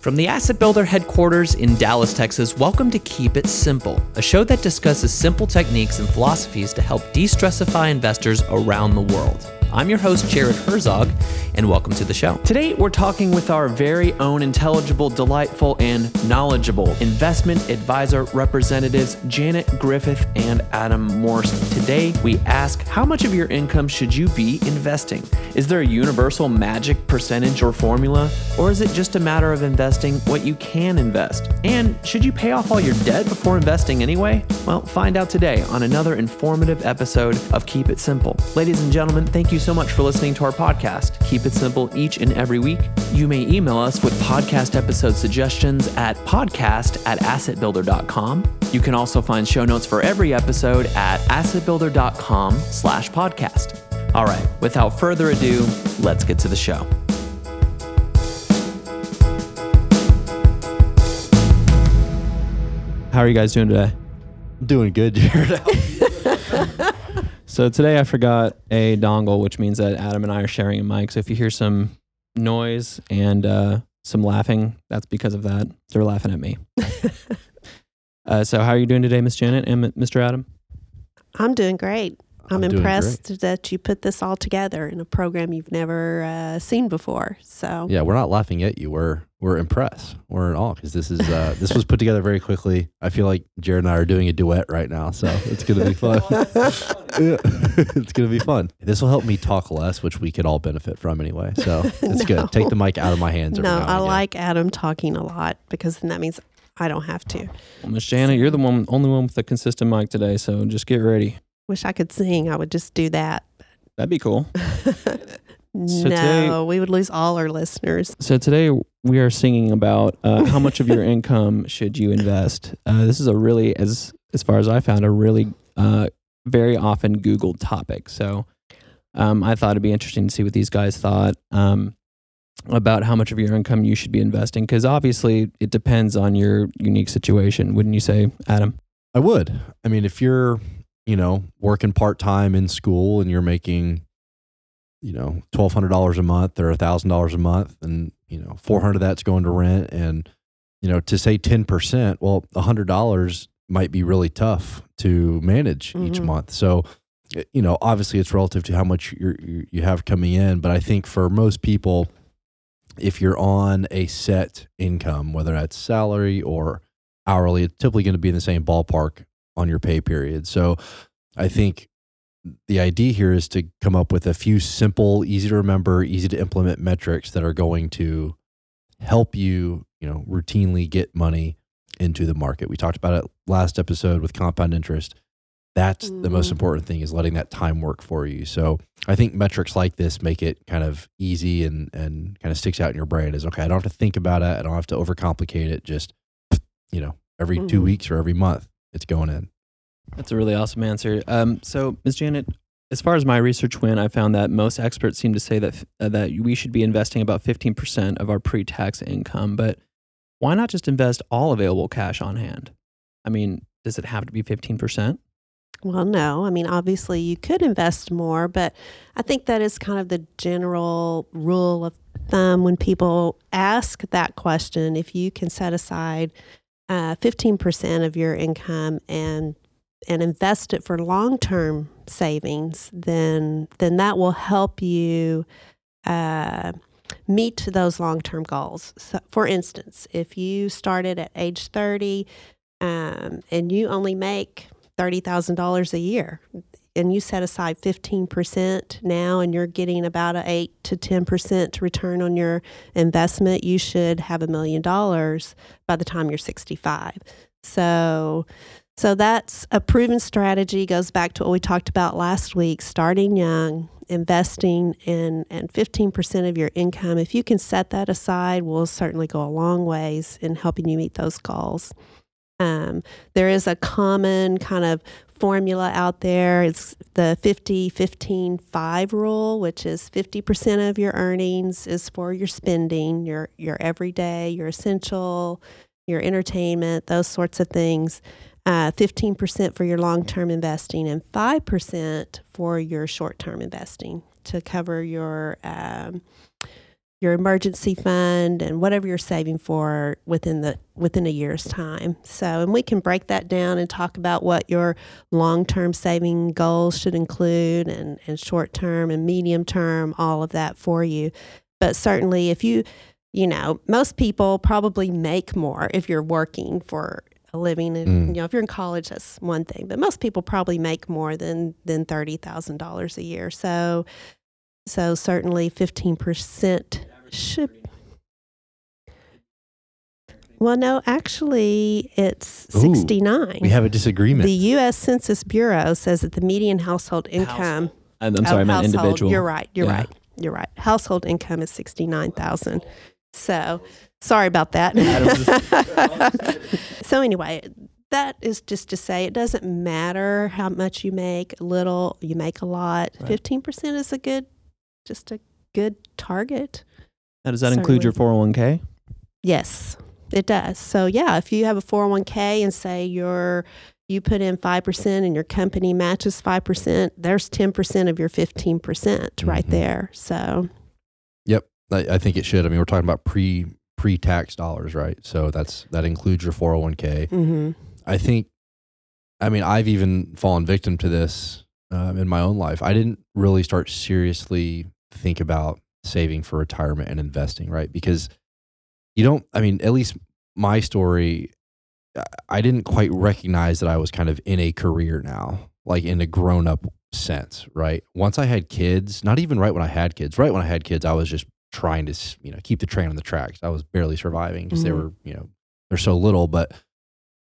From the Asset Builder headquarters in Dallas, Texas, welcome to Keep It Simple, a show that discusses simple techniques and philosophies to help de stressify investors around the world. I'm your host, Jared Herzog, and welcome to the show. Today, we're talking with our very own intelligible, delightful, and knowledgeable investment advisor representatives, Janet Griffith and Adam Morse. Today, we ask how much of your income should you be investing? Is there a universal magic percentage or formula, or is it just a matter of investing what you can invest? And should you pay off all your debt before investing anyway? Well, find out today on another informative episode of Keep It Simple. Ladies and gentlemen, thank you so much for listening to our podcast. Keep it simple each and every week. You may email us with podcast episode suggestions at podcast at assetbuilder.com. You can also find show notes for every episode at assetbuilder.com slash podcast. All right, without further ado, let's get to the show. How are you guys doing today? Doing good, Jared. So today I forgot a dongle, which means that Adam and I are sharing a mic. So if you hear some noise and uh, some laughing, that's because of that. They're laughing at me. uh, so how are you doing today, Miss Janet and M- Mr. Adam? I'm doing great. I'm, I'm doing impressed that you put this all together in a program you've never uh, seen before. So yeah, we're not laughing at you. We're we're impressed. We're in awe because this is uh, this was put together very quickly. I feel like Jared and I are doing a duet right now, so it's gonna be fun. Yeah. it's gonna be fun. This will help me talk less, which we could all benefit from anyway. So it's No. good. Take the mic out of my hands. no, I like Adam talking a lot because then that means I don't have to. Well, Miss Janet, you're the one, only one with a consistent mic today. So just get ready. Wish I could sing. I would just do that. That'd be cool. No, today- we would lose all our listeners. So today we are singing about uh, how much of your income should you invest. Uh, this is a really, as as far as I found, a really uh, very often Googled topic. So um, I thought it'd be interesting to see what these guys thought um, about how much of your income you should be investing, because obviously it depends on your unique situation. Wouldn't you say, Adam? I would. I mean, if you're, you know, working part time in school and you're making, you know, twelve hundred dollars a month or thousand dollars a month, and you know, four hundred of that's going to rent, and you know, to say ten percent, well, hundred dollars might be really tough to manage each Mhm. month. So, you know, obviously it's relative to how much you're, you you have coming in, but I think for most people, if you're on a set income, whether that's salary or hourly, it's typically going to be in the same ballpark on your pay period. So I think the idea here is to come up with a few simple, easy to remember, easy to implement metrics that are going to help you, you know, routinely get money into the market. We talked about it last episode with compound interest. That's the most Mhm. important thing is letting that time work for you. So I think metrics like this make it kind of easy and and kind of sticks out in your brain is okay, I don't have to think about it. I don't have to overcomplicate it. Just you know, every two Mhm. weeks or every month, it's going in. That's a really awesome answer. Um, so, Ms. Janet, as far as my research went, I found that most experts seem to say that uh, that we should be investing about 15% of our pre-tax income. But why not just invest all available cash on hand? I mean, does it have to be 15%? Well, no. I mean, obviously, you could invest more, but I think that is kind of the general rule of thumb when people ask that question. If you can set aside uh, 15% of your income and and invest it for long-term savings, then then that will help you uh, meet those long-term goals. So, for instance, if you started at age 30 um, and you only make $30,000 a year and you set aside 15% now and you're getting about a 8 to 10% return on your investment, you should have a million dollars by the time you're 65. So so that's a proven strategy goes back to what we talked about last week, starting young, investing in and 15% of your income. If you can set that aside, will certainly go a long ways in helping you meet those goals. Um, there is a common kind of formula out there. It's the 50 15 5 rule, which is 50% of your earnings is for your spending, your, your everyday, your essential, your entertainment, those sorts of things. Uh, 15% for your long term investing, and 5% for your short term investing to cover your um, your emergency fund and whatever you're saving for within the within a year's time. So, and we can break that down and talk about what your long-term saving goals should include and and short-term and medium term all of that for you. But certainly if you you know, most people probably make more if you're working for a living and Mm. you know if you're in college that's one thing but most people probably make more than than $30,000 a year so so certainly 15% should well no actually it's Ooh, 69 We have a disagreement. the US Census Bureau says that the median household income I'm, I'm sorry, I meant household. individual. You're right. You're Yeah. right. You're right. Household income is sixty nine thousand. So sorry about that. so anyway, that is just to say it doesn't matter how much you make, little you make a lot. Right. Fifteen percent is a good, just a good target. Now, does that include your 401k? Yes, it does. So yeah, if you have a 401k and say you're you put in 5% and your company matches 5%, there's 10% of your 15% right Mhm. there. So, I, I think it should. I mean, we're talking about pre pre tax dollars, right? So that's that includes your four hundred one k. mhm. Think, I mean, I've even fallen victim to this um, in my own life. I didn't really start seriously think about saving for retirement and investing, right? Because you don't. I mean, at least my story, I- I didn't quite recognize that I was kind of in a career now, like in a grown up sense, right? Once I had kids, not even right when I had kids, right when I had kids, I was just trying to, you know, keep the train on the tracks. I was barely surviving because they Mhm. were, you know, they're so little. But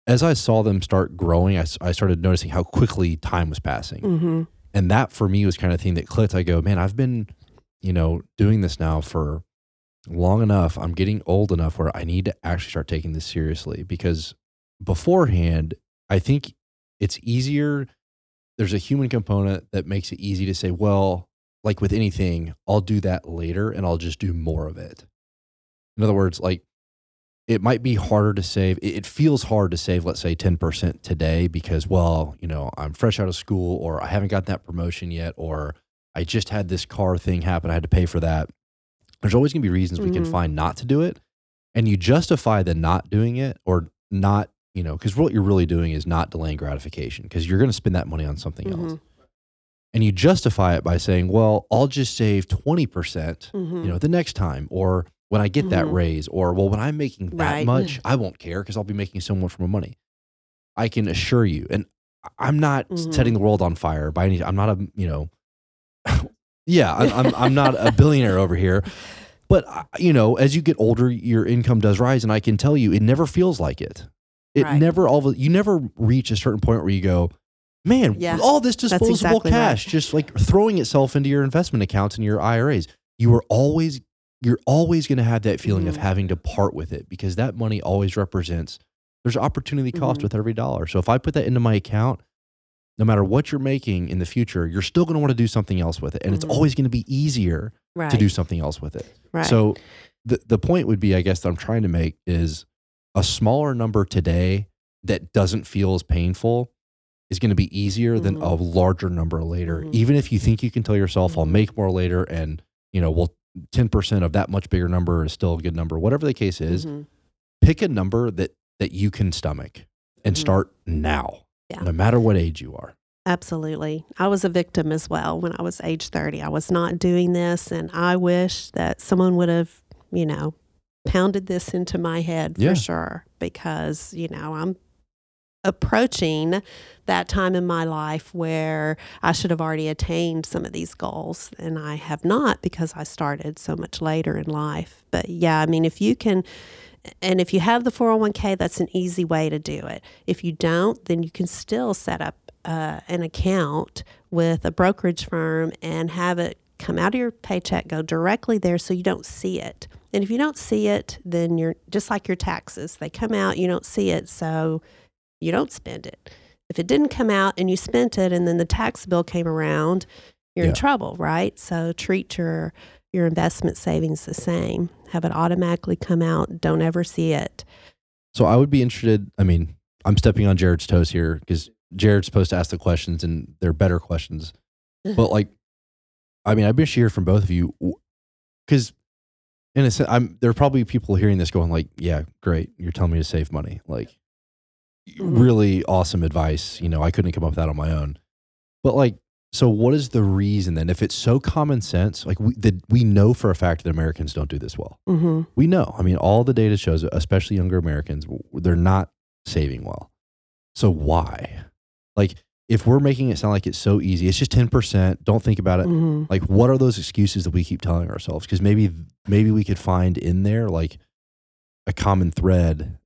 as I saw them start growing, I, I started noticing how quickly time was passing. Mhm. And that for me was kind of the thing that clicked. I go, man, I've been, you know, doing this now for long enough. I'm getting old enough where I need to actually start taking this seriously because beforehand, I think it's easier. There's a human component that makes it easy to say, well, like with anything, I'll do that later and I'll just do more of it. In other words, like it might be harder to save. It feels hard to save, let's say, 10% today because, well, you know, I'm fresh out of school or I haven't got that promotion yet or I just had this car thing happen. I had to pay for that. There's always going to be reasons we can Mhm. find not to do it. And you justify the not doing it or not, you know, because what you're really doing is not delaying gratification because you're going to spend that money on something else. And you justify it by saying, well, I'll just save 20%, Mhm. you know, the next time or when I get that Mhm. raise or, well, when I'm making that Right. much, I won't care because I'll be making so much more money. I can assure you, and I'm not Mhm. setting the world on fire by any, I'm not a, you know, yeah, I'm, I'm, I'm not a billionaire over here. But, uh, you know, as you get older, your income does rise. And I can tell you, it never feels like it. It Right. never, all of, you never reach a certain point where you go, man, Yeah, all this disposable exactly right. cash just like throwing itself into your investment accounts and your IRAs. You are always, you're always going to have that feeling of Mhm. having to part with it because that money always represents, there's opportunity cost Mhm. with every dollar. So if I put that into my account, no matter what you're making in the future, you're still going to want to do something else with it. And it's Mhm. always going to be easier right. to do something else with it. right. So the the point would be, I guess, that I'm trying to make is a smaller number today that doesn't feel as painful is going to be easier than a larger number later. Mhm. Even if you think you can tell yourself, I'll Mhm. make more later, and you know, well, ten percent of that much bigger number is still a good number. Whatever the case is, Mhm. pick a number that that you can stomach and Mhm. start now, Yeah. no matter what age you are. Absolutely. I was a victim as well when I was age 30. I was not doing this, and I wish that someone would have, you know, pounded this into my head for Yeah. sure because, you know, I'm approaching that time in my life where I should have already attained some of these goals, and I have not because I started so much later in life. But yeah, I mean, if you can. And if you have the 401k, that's an easy way to do it. If you don't, then you can still set up uh, an account with a brokerage firm and have it come out of your paycheck, go directly there so you don't see it. And if you don't see it, then you're just like your taxes. They come out, you don't see it, so you don't spend it. If it didn't come out and you spent it and then the tax bill came around, you're Yeah. in trouble, right? So treat your your investment savings the same. Have it automatically come out. Don't ever see it. So I would be interested. I mean, I'm stepping on Jared's toes here because Jared's supposed to ask the questions and they're better questions. But like, I mean, I'd be interested to hear from both of you because And it's I'm there are probably people hearing this going like, yeah, great, you're telling me to save money. Like. Really awesome advice. You know, I couldn't come up with that on my own. But like so what is the reason then if it's so common sense like we the, we know for a fact that Americans don't do this well. hmm We know. I mean all the data shows especially younger Americans they're not saving well. So why? Like if we're making it sound like it's so easy, it's just 10%, don't think about it hmm like what are those excuses that we keep telling ourselves because maybe maybe we could find in there like a common thread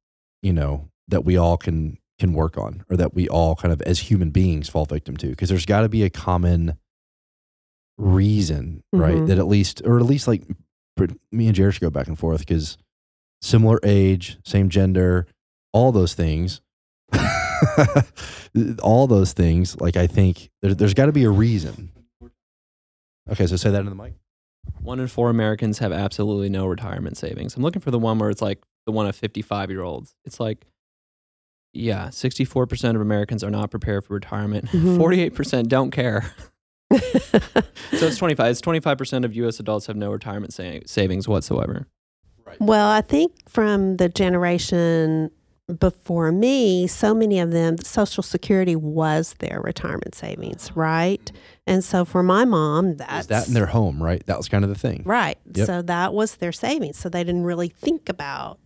you know that we all can can work on or that we all kind of as human beings fall victim to because there's got to be a common reason right Mhm. that at least or at least like me and Jared should go back and forth because similar age same gender all those things all those things like i think there, there's got to be a reason okay so say that in the mic One in four Americans have absolutely no retirement savings. I'm looking for the one where it's like the one of 55 year olds. It's like, yeah, 64% of Americans are not prepared for retirement. Mhm. 48% don't care. So it's 25. It's 25% of U.S. adults have no retirement sa- savings whatsoever. Well, I think from the generation before me, so many of them, Social Security was their retirement savings, right? And so for my mom, that's Is that in their home right that was kind of the thing right. Yep. So that was their savings. So they didn't really think about.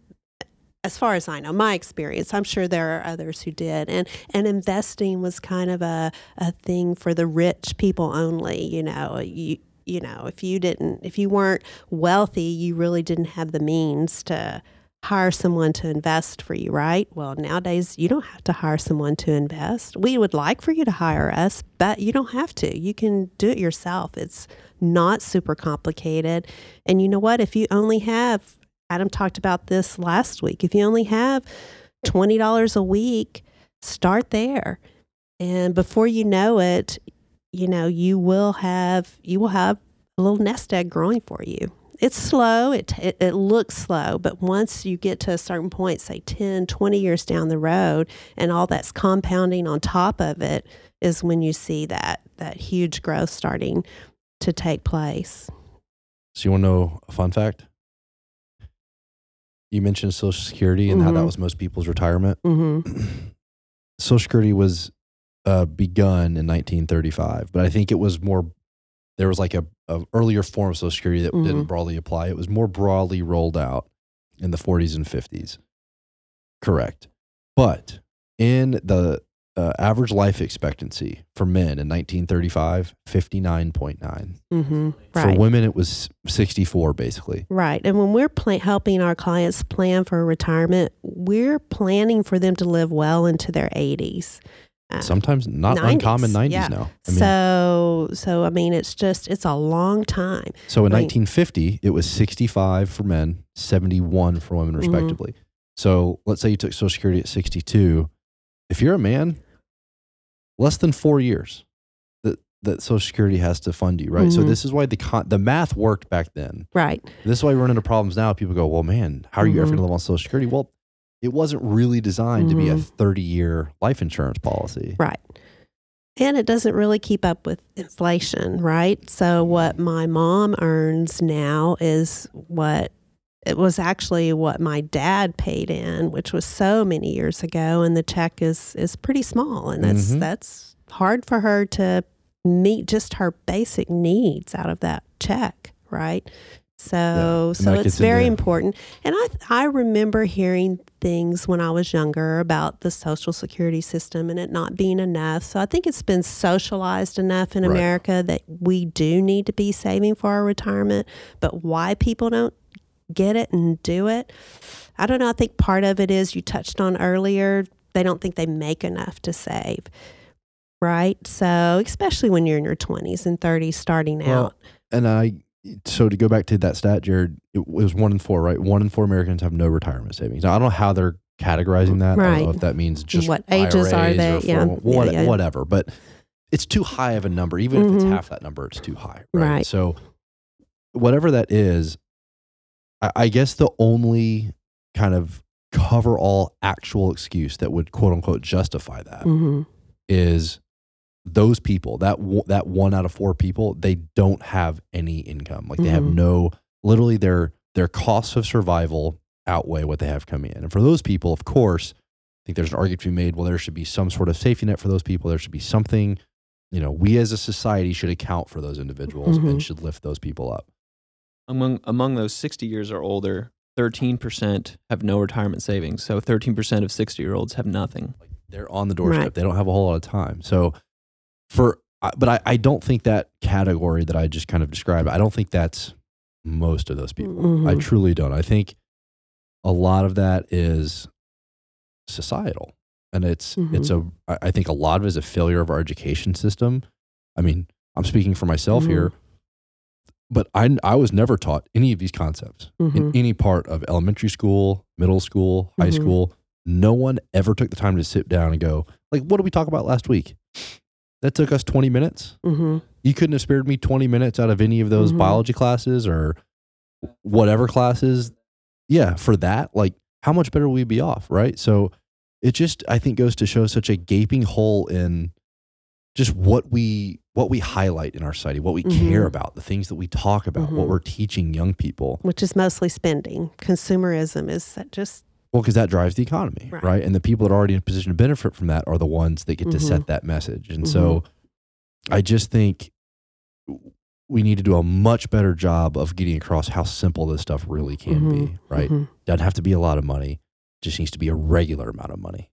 As far as I know, my experience, I'm sure there are others who did, and and investing was kind of a, a thing for the rich people only. You know, you you know, if you didn't, if you weren't wealthy, you really didn't have the means to hire someone to invest for you, right? Well, nowadays you don't have to hire someone to invest. We would like for you to hire us, but you don't have to. You can do it yourself. It's not super complicated. And you know what? If you only have, Adam talked about this last week, if you only have $20 a week, start there. And before you know it, you know, you will have you will have a little nest egg growing for you. It's slow, it, it it looks slow, but once you get to a certain point, say 10, 20 years down the road, and all that's compounding on top of it is when you see that that huge growth starting to take place. so you want to know a fun fact you mentioned social security and how that Mhm. was most people's retirement Mm-hmm. social security was uh, begun in 1935 but i think it was more there was like a, a earlier form of social security that didn't Mhm. broadly apply it was more broadly rolled out in the 40s and 50s correct but in the uh, average life expectancy for men in 1935 59.9 Mm-hmm. for women it was 64 basically Right. And when we're pla- helping our clients plan for retirement, we're planning for them to live well into their 80s. Uh, sometimes not 90s, uncommon 90s yeah. now I mean, so, so I mean, it's just it's a long time. So in Right. 1950, it was 65 for men, 71 for women, Mhm. respectively. So let's say you took Social Security at 62. If you're a man, less than four years that, that Social Security has to fund you, right? So Mhm. this is why the con- the math worked back then. Right. This is why we run into problems now. People go, well, man, how are you ever Mhm. going to live on Social Security? Well, it wasn't really designed to be a Mhm. 30 year life insurance policy. Right. And it doesn't really keep up with inflation, right? So what my mom earns now is what it was actually what my dad paid in, which was so many years ago, and the check is is pretty small, and that's Mhm. that's hard for her to meet just her basic needs out of that check, right? So and so it's very important. And I I remember hearing things when I was younger about the social security system and it not being enough. So I think it's been socialized enough in Right. America that we do need to be saving for our retirement, but why people don't get it and do it, I don't know. I think part of it is you touched on earlier, they don't think they make enough to save. Right? So, especially when you're in your 20s and 30s starting Well, out. And I, so to go back to that stat, Jared, it was one in four, right? One in four Americans have no retirement savings. Now, I don't know how they're categorizing that. I don't know Right. if that means just What ages are they? or Yeah. 401 Yeah, what- yeah. whatever. But it's too high of a number. Even if it's Mhm. half that number, it's too high. Right. Right. So, whatever that is, I, I guess the only kind of cover all actual excuse that would quote unquote justify that is hmm those people that w- that one out of four people they don't have any income like they have Mhm. no literally their their costs of survival outweigh what they have coming in. And for those people, of course, I think there's an argument to be made. Well, there should be some sort of safety net for those people. There should be something, you know, we as a society should account for those individuals Mhm. and should lift those people up. Among among those 60 years or older, 13% have no retirement savings. So 13% of 60 year olds have nothing. Like they're on the doorstep. Right. They don't have a whole lot of time. So for, but I, I don't think that category that I just kind of described, I don't think that's most of those people. I Mhm. truly don't. I think a lot of that is societal. And it's it's a I think a lot of it is a failure of our education system. I mean, I'm speaking for myself Mhm. here, but I I was never taught any of these concepts in Mhm. any part of elementary school, middle school, high Mhm. school. No one ever took the time to sit down and go, like, what did we talk about last week? That took us 20 minutes. Mhm. You couldn't have spared me 20 minutes out of any of those Mhm. biology classes or whatever classes. Yeah, for that, like, how much better we be off, right? So it just, I think, goes to show such a gaping hole in just what we what we highlight in our society, what we Mhm. care about, the things that we talk about, what Mhm. we're teaching young people. Which is mostly spending. Consumerism is just Well, because that drives the economy, Right. right. And the people that are already in a position to benefit from that are the ones that get to Mhm. set that message. And so I just think we need to do a much better job of getting across how simple this stuff really can be, Mhm. right? Doesn't have to be a lot of money, just needs to be a regular amount of money.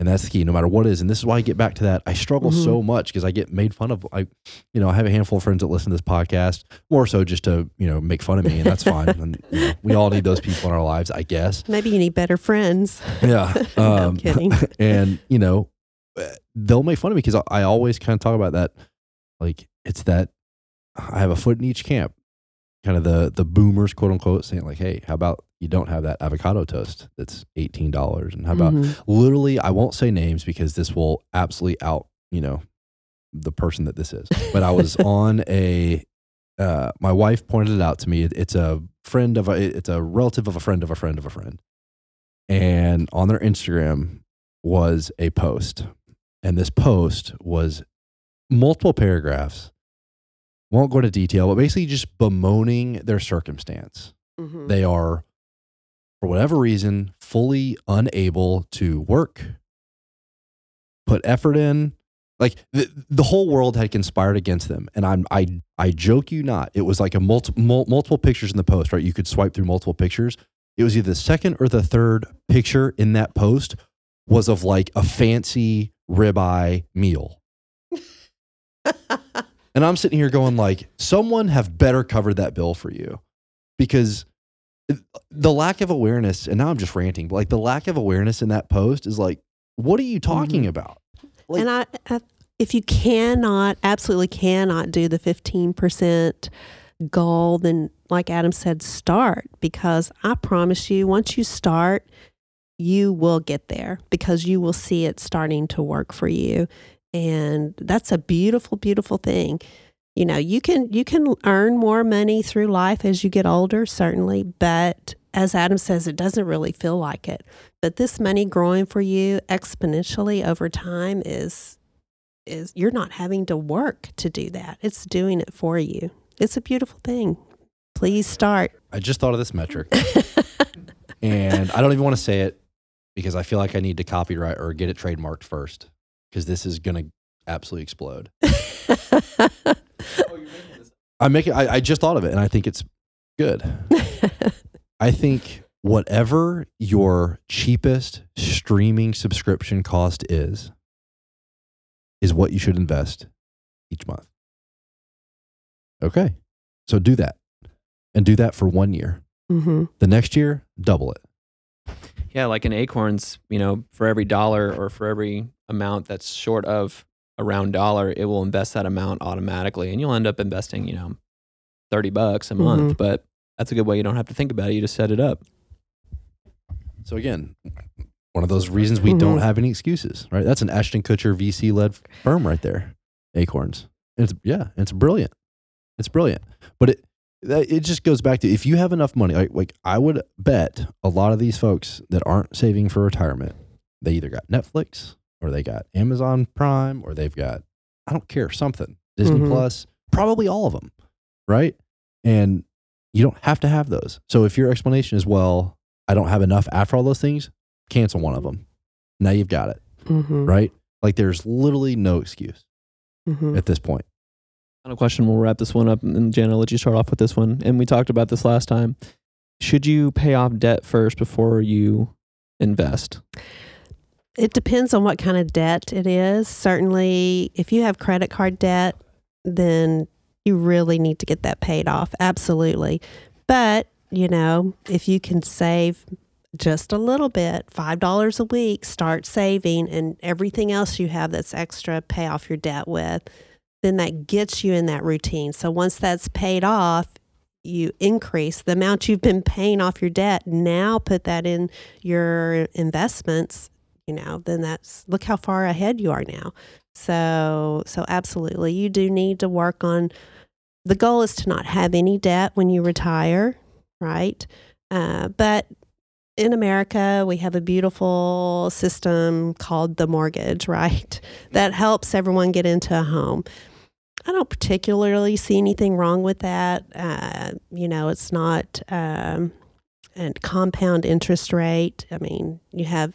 And that's the key, no matter what it is. And this is why I get back to that. I struggle Mhm. so much because I get made fun of. I, you know, I have a handful of friends that listen to this podcast, more so just to, you know, make fun of me, and that's fine. and you know, we all need those people in our lives, I guess. Maybe you need better friends. Yeah. No, I'm Um, kidding. and you know they'll make fun of me because I, I always kind of talk about that like it's that i have a foot in each camp kind of the the boomers quote unquote saying like hey how about you don't have that avocado toast that's $18 and how about Mhm. literally i won't say names because this will absolutely out you know the person that this is. But i was on a uh, my wife pointed it out to me. It- it's a friend of a it's a relative of a friend of a friend of a friend. And on their instagram was a post. And this post was multiple paragraphs. Won't go into detail but basically just bemoaning their circumstance. Mhm. they are for whatever reason fully unable to work put effort in. Like the, the whole world had conspired against them and i'm i i joke you not. It was like a multi, mul- multiple pictures in the post right? You could swipe through multiple pictures. It was either the second or the third picture in that post was of like a fancy ribeye meal. And i'm sitting here going like someone have better covered that bill for you. Because the lack of awareness and now i'm just ranting but like the lack of awareness in that post is like what are you talking Mhm. about Like- and I, I, if you cannot, absolutely cannot do the 15% goal, then like Adam said, start because I promise you, once you start, you will get there because you will see it starting to work for you. And that's a beautiful, beautiful thing. You know, you can you can earn more money through life as you get older, certainly, but as Adam says, it doesn't really feel like it. But this money growing for you exponentially over time is is you're not having to work to do that. It's doing it for you. It's a beautiful thing. Please start. i just thought of this metric and i don't even want to say it because i feel like i need to copyright or get it trademarked first because this is going to absolutely explode i make it I, I just thought of it and i think it's good I think whatever your cheapest streaming subscription cost is, is what you should invest each month. Okay. So do that and do that for one year. hmm The next year, double it. Yeah, like in Acorns, you know, for every dollar or for every amount that's short of a round dollar, it will invest that amount automatically. And you'll end up investing, you know, 30 bucks a month. But that's a good way. You don't have to think about it. You just set it up. So again, one of those reasons we don't Mhm. have any excuses, right? That's an Ashton Kutcher VC led firm right there, Acorns. It's yeah, it's brilliant. It's brilliant. But it that- it just goes back to if you have enough money, like like I would bet a lot of these folks that aren't saving for retirement, they either got Netflix or they got Amazon Prime or they've got I don't care something Disney Mhm. Plus, probably all of them, right? And you don't have to have those. So if your explanation is, well, I don't have enough after all those things, cancel one of them. Now you've got it, Mm-hmm. right? Like there's literally no excuse Mm-hmm. at this point. Final question. We'll wrap this one up, and Jan, I'll let you start off with this one. And we talked about this last time. Should you pay off debt first before you invest? It depends on what kind of debt it is. Certainly, if you have credit card debt, then you really need to get that paid off. Absolutely. But, you know, if you can save just a little bit, $5 a week, start saving, and everything else you have that's extra, pay off your debt with, then that gets you in that routine. So once that's paid off, you increase the amount you've been paying off your debt. Now put that in your investments you know then that's look how far ahead you are now. So so absolutely you do need to work on the goal is to not have any debt when you retire right? Uh, but in america we have a beautiful system called the mortgage right? That helps everyone get into a home. I don't particularly see anything wrong with that. Uh, you know it's not um, a compound interest rate. I mean you have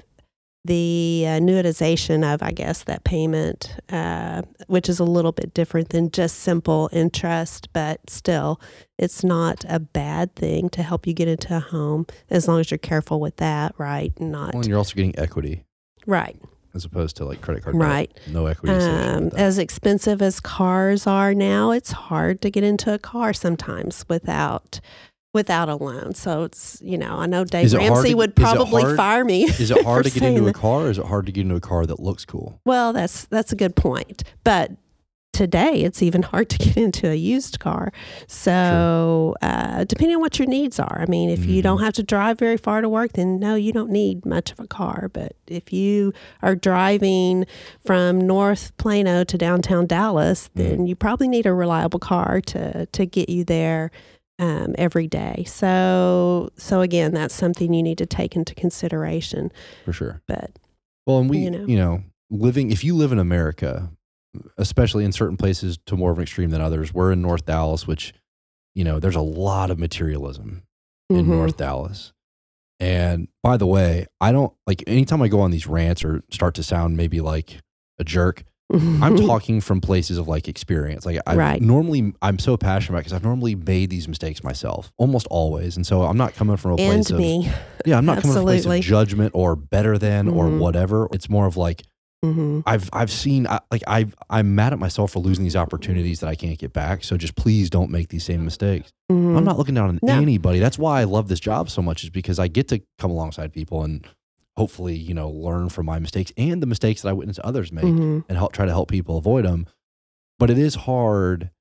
the uh, annuitization of, I guess, that payment, uh, which is a little bit different than just simple interest, but still, it's not a bad thing to help you get into a home as long as you're careful with that, right? Not Well, and you're also getting equity right, as opposed to like credit card debt. right. No equity. Um, as expensive as cars are now, it's hard to get into a car sometimes without without a loan. So it's you know, I know Dave Is it hard Ramsey to- would probably hard- fire me. Is it hard to get into a car or is it hard to get into a car that looks cool? Well, that's that's a good point. But today it's even hard to get into a used car. So uh, depending on what your needs are. I mean, if you Mhm. don't have to drive very far to work, then no, you don't need much of a car. But if you are driving from North Plano to downtown Dallas, Mm. then you probably need a reliable car to to get you there. Um, every day, so so again, that's something you need to take into consideration. For sure. But Well, and we, You know, you know. living, if you live in America, especially in certain places to more of an extreme than others, we're in North Dallas, which, you know, there's a lot of materialism in Mhm. North Dallas. And by the way, I don't like anytime I go on these rants or start to sound maybe like a jerk, I'm talking from places of like experience. Like I Right. normally, I'm so passionate about because I've normally made these mistakes myself, almost always. And so I'm not coming from a place and of me. yeah, I'm not coming from a place of judgment or better than or Mhm. whatever. It's more of like hmm I've I've seen I, like I've I'm mad at myself for losing these opportunities that I can't get back. So just please don't make these same mistakes. I'm not looking down on Mm-hmm. No. anybody. That's why I love this job so much is because I get to come alongside people and hopefully you know learn from my mistakes and the mistakes that I witness others make hmm and help try to help people avoid them. But it is hard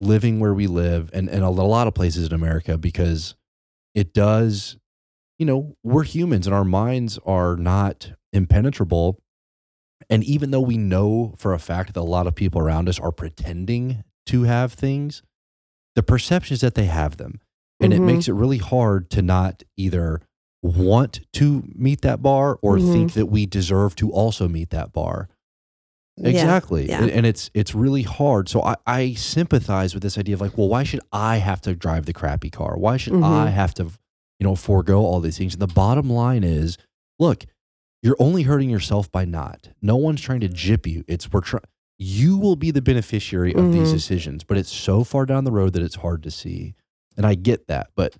living where we live and, and a lot of places in America because it does, you know, we're humans and our minds are not impenetrable. And even though we know for a fact that a lot of people around us are pretending to have things, the perception is that they have them. And Mhm. it makes it really hard to not either want to meet that bar or Mhm. think that we deserve to also meet that bar. Exactly. yeah. And, and it's it's really hard. So I, I sympathize with this idea of like, well, why should I have to drive the crappy car? Why should Mhm. I have to, you know, forego all these things? And the bottom line is, look, you're only hurting yourself by not. No one's trying to jip you. It's we're trying you will be the beneficiary of these Mhm. decisions, but it's so far down the road that it's hard to see. And I get that, but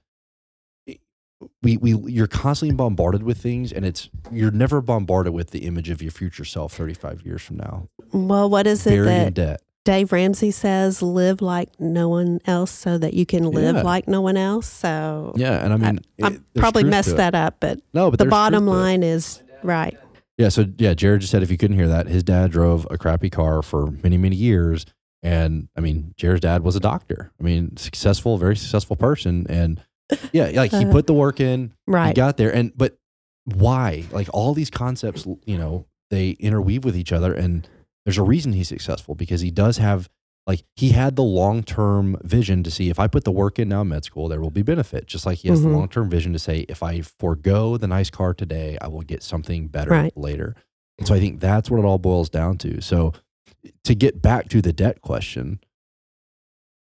we we you're constantly bombarded with things and it's you're never bombarded with the image of your future self 35 years from now Well, what is it buried that debt Dave Ramsey says? Live like no one else, so that you can live Yeah. like no one else. So yeah and i mean I it- probably messed that up, but no but the bottom truth to it. line is right. yeah so yeah jared just said if you couldn't hear that his dad drove a crappy car for many many years and i mean jared's dad was a doctor i mean successful very successful person and yeah like he Uh-huh. put the work in right? he got there and but why like all these concepts you know they interweave with each other and there's a reason he's successful because he does have like he had the long-term vision to see if i put the work in now in med school there will be benefit just like he has Mhm. the long-term vision to say if i forego the nice car today i will get something better Right. later and so i think that's what it all boils down to so to get back to the debt question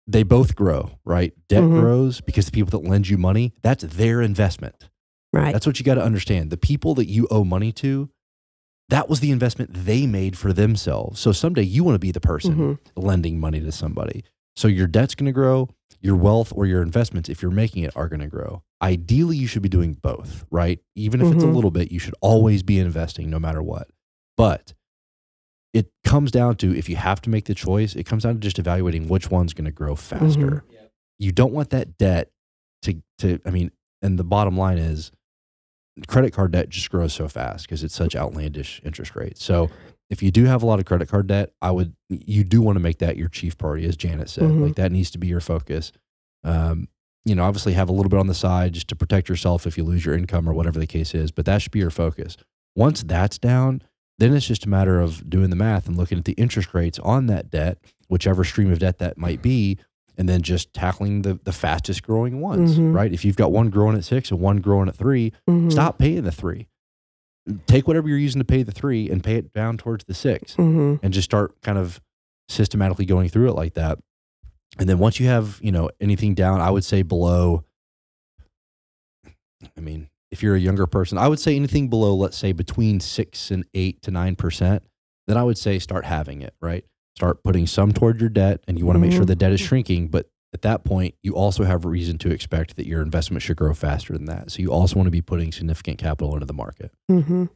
they both grow, right? Debt Mhm. grows because the people that lend you money, that's their investment. Right. That's what you got to understand. The people that you owe money to, that was the investment they made for themselves. So someday you want to be the person Mhm. lending money to somebody. So your debt's going to grow, your wealth or your investments, if you're making it, are going to grow. Ideally, you should be doing both, right? Even if it's a Mhm. little bit, you should always be investing no matter what. But it comes down to if you have to make the choice, it comes down to just evaluating which one's going to grow faster. You don't want that debt to to I mean, and the bottom line is credit card debt just grows so fast because it's such outlandish interest rates. So if you do have a lot of credit card debt, I would you do want to make that your chief priority, as Janet said. Mhm. Like that needs to be your focus. Um, you know, obviously have a little bit on the side just to protect yourself if you lose your income or whatever the case is, but that should be your focus. Once that's down, then it's just a matter of doing the math and looking at the interest rates on that debt, whichever stream of debt that might be, and then just tackling the, the fastest growing ones, Mhm. right? If you've got one growing at six and one growing at 3 Mhm. stop paying the three. Take whatever you're using to pay the three and pay it down towards the six Mhm. and just start kind of systematically going through it like that. And then once you have, you know, anything down, I would say below I mean, if you're a younger person, I would say anything below, let's say between six and eight to nine percent, then I would say start having it, right? Start putting some toward your debt and you want to make sure the debt is shrinking. But at that point, you also have a reason to expect that your investment should grow faster than that. So you also want to be putting significant capital into the market. Mhm.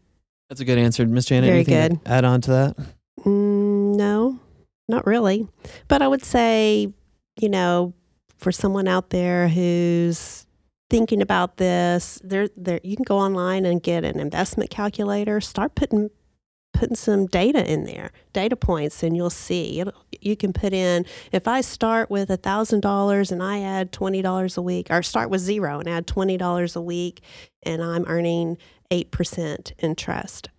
That's a good answer. Miss Janet, Very anything good. to add on to that? Mm, no, not really. But I would say, you know, for someone out there who's thinking about this, there, there, you can go online and get an investment calculator. Start putting putting some data in there, data points, and you'll see. It'll, you can put in if I start with thousand dollars and I add twenty dollars a week, or start with zero and add twenty dollars a week, and I'm earning eight percent interest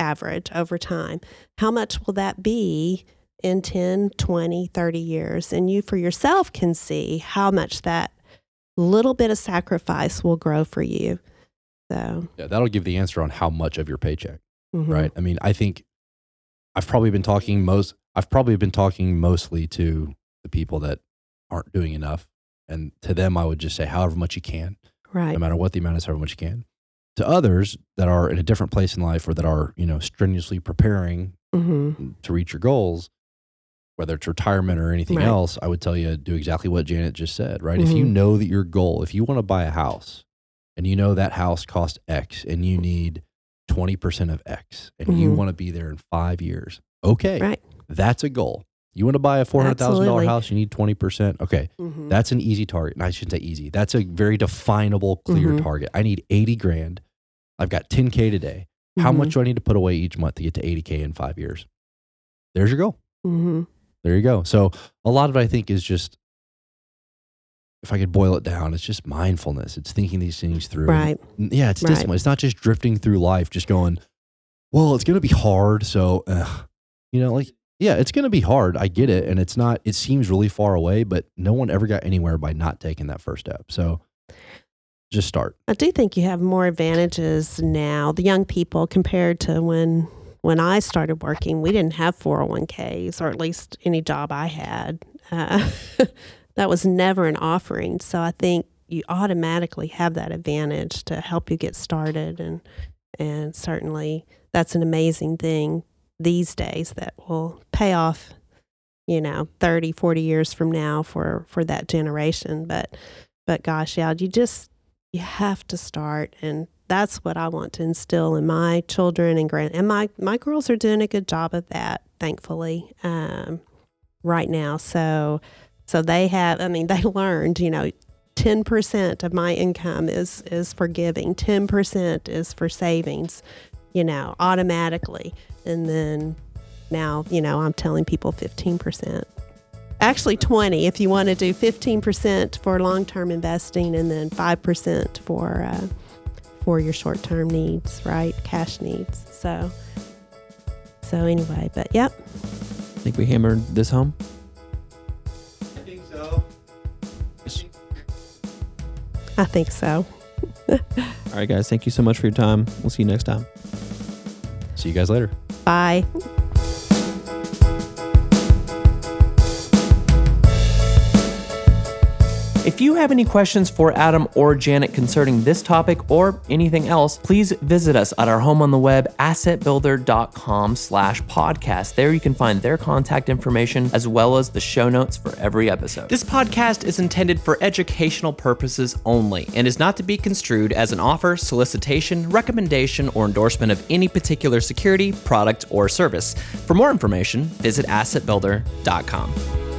average over time how much will that be in 10 20 30 years and you for yourself can see how much that little bit of sacrifice will grow for you so Yeah, that'll give the answer on how much of your paycheck. mhm. right? I mean, I think I've probably been talking most. I've probably been talking mostly to the people that aren't doing enough, and to them, I would just say, however much you can, right no matter what the amount is, however much you can. To others that are in a different place in life or that are you know strenuously preparing hmm to reach your goals, whether it's retirement or anything Right. else, I would tell you do exactly what Janet just said, right? If you Mhm. know that your goal, if you want to buy a house and you know that house costs X and you need 20% of X and you Mhm. want to be there in five years, okay, Right. that's a goal. You want to buy a $400,000 house, you need 20%. Okay, hmm that's an easy target. And I shouldn't say easy. That's a very definable, clear Mhm. target. I need 80 grand. I've got 10K today. How Mhm. much do I need to put away each month to get to 80K in five years? There's your goal. There you go. So a lot of it, I think, is just, if I could boil it down, it's just mindfulness. It's thinking these things through. right And, yeah, it's Right. discipline. It's not just drifting through life, just going, well, it's going to be hard. So, uh, you know, like, yeah, it's going to be hard. I get it. And it's not, it seems really far away, but no one ever got anywhere by not taking that first step. So just start. I do think you have more advantages now, the young people, compared to when when I started working. We didn't have 401ks, or at least any job I had. Uh, that was never an offering. So I think you automatically have that advantage to help you get started, and and certainly that's an amazing thing these days that will pay off. You know, 30, 40 years from now for for that generation, but but gosh, yeah, you just you have to start and that's what I want to instill in my children and grand and my my girls are doing a good job of that thankfully um, right now. So so they have I mean they learned you know 10% of my income is is for giving 10% is for savings you know automatically. And then now you know I'm telling people 15% actually 20 if you want to do 15% for long-term investing and then 5% for uh, for your short-term needs right cash needs so so anyway but yep I think we hammered this home. I think so. i think so All right, guys. Thank you so much for your time. We'll see you next time. See you guys later. bye If you have any questions for Adam or Janet concerning this topic or anything else, please visit us at our home on the web, assetbuilder.com slash podcast. There you can find their contact information as well as the show notes for every episode. This podcast is intended for educational purposes only and is not to be construed as an offer, solicitation, recommendation, or endorsement of any particular security, product, or service. For more information, visit assetbuilder.com.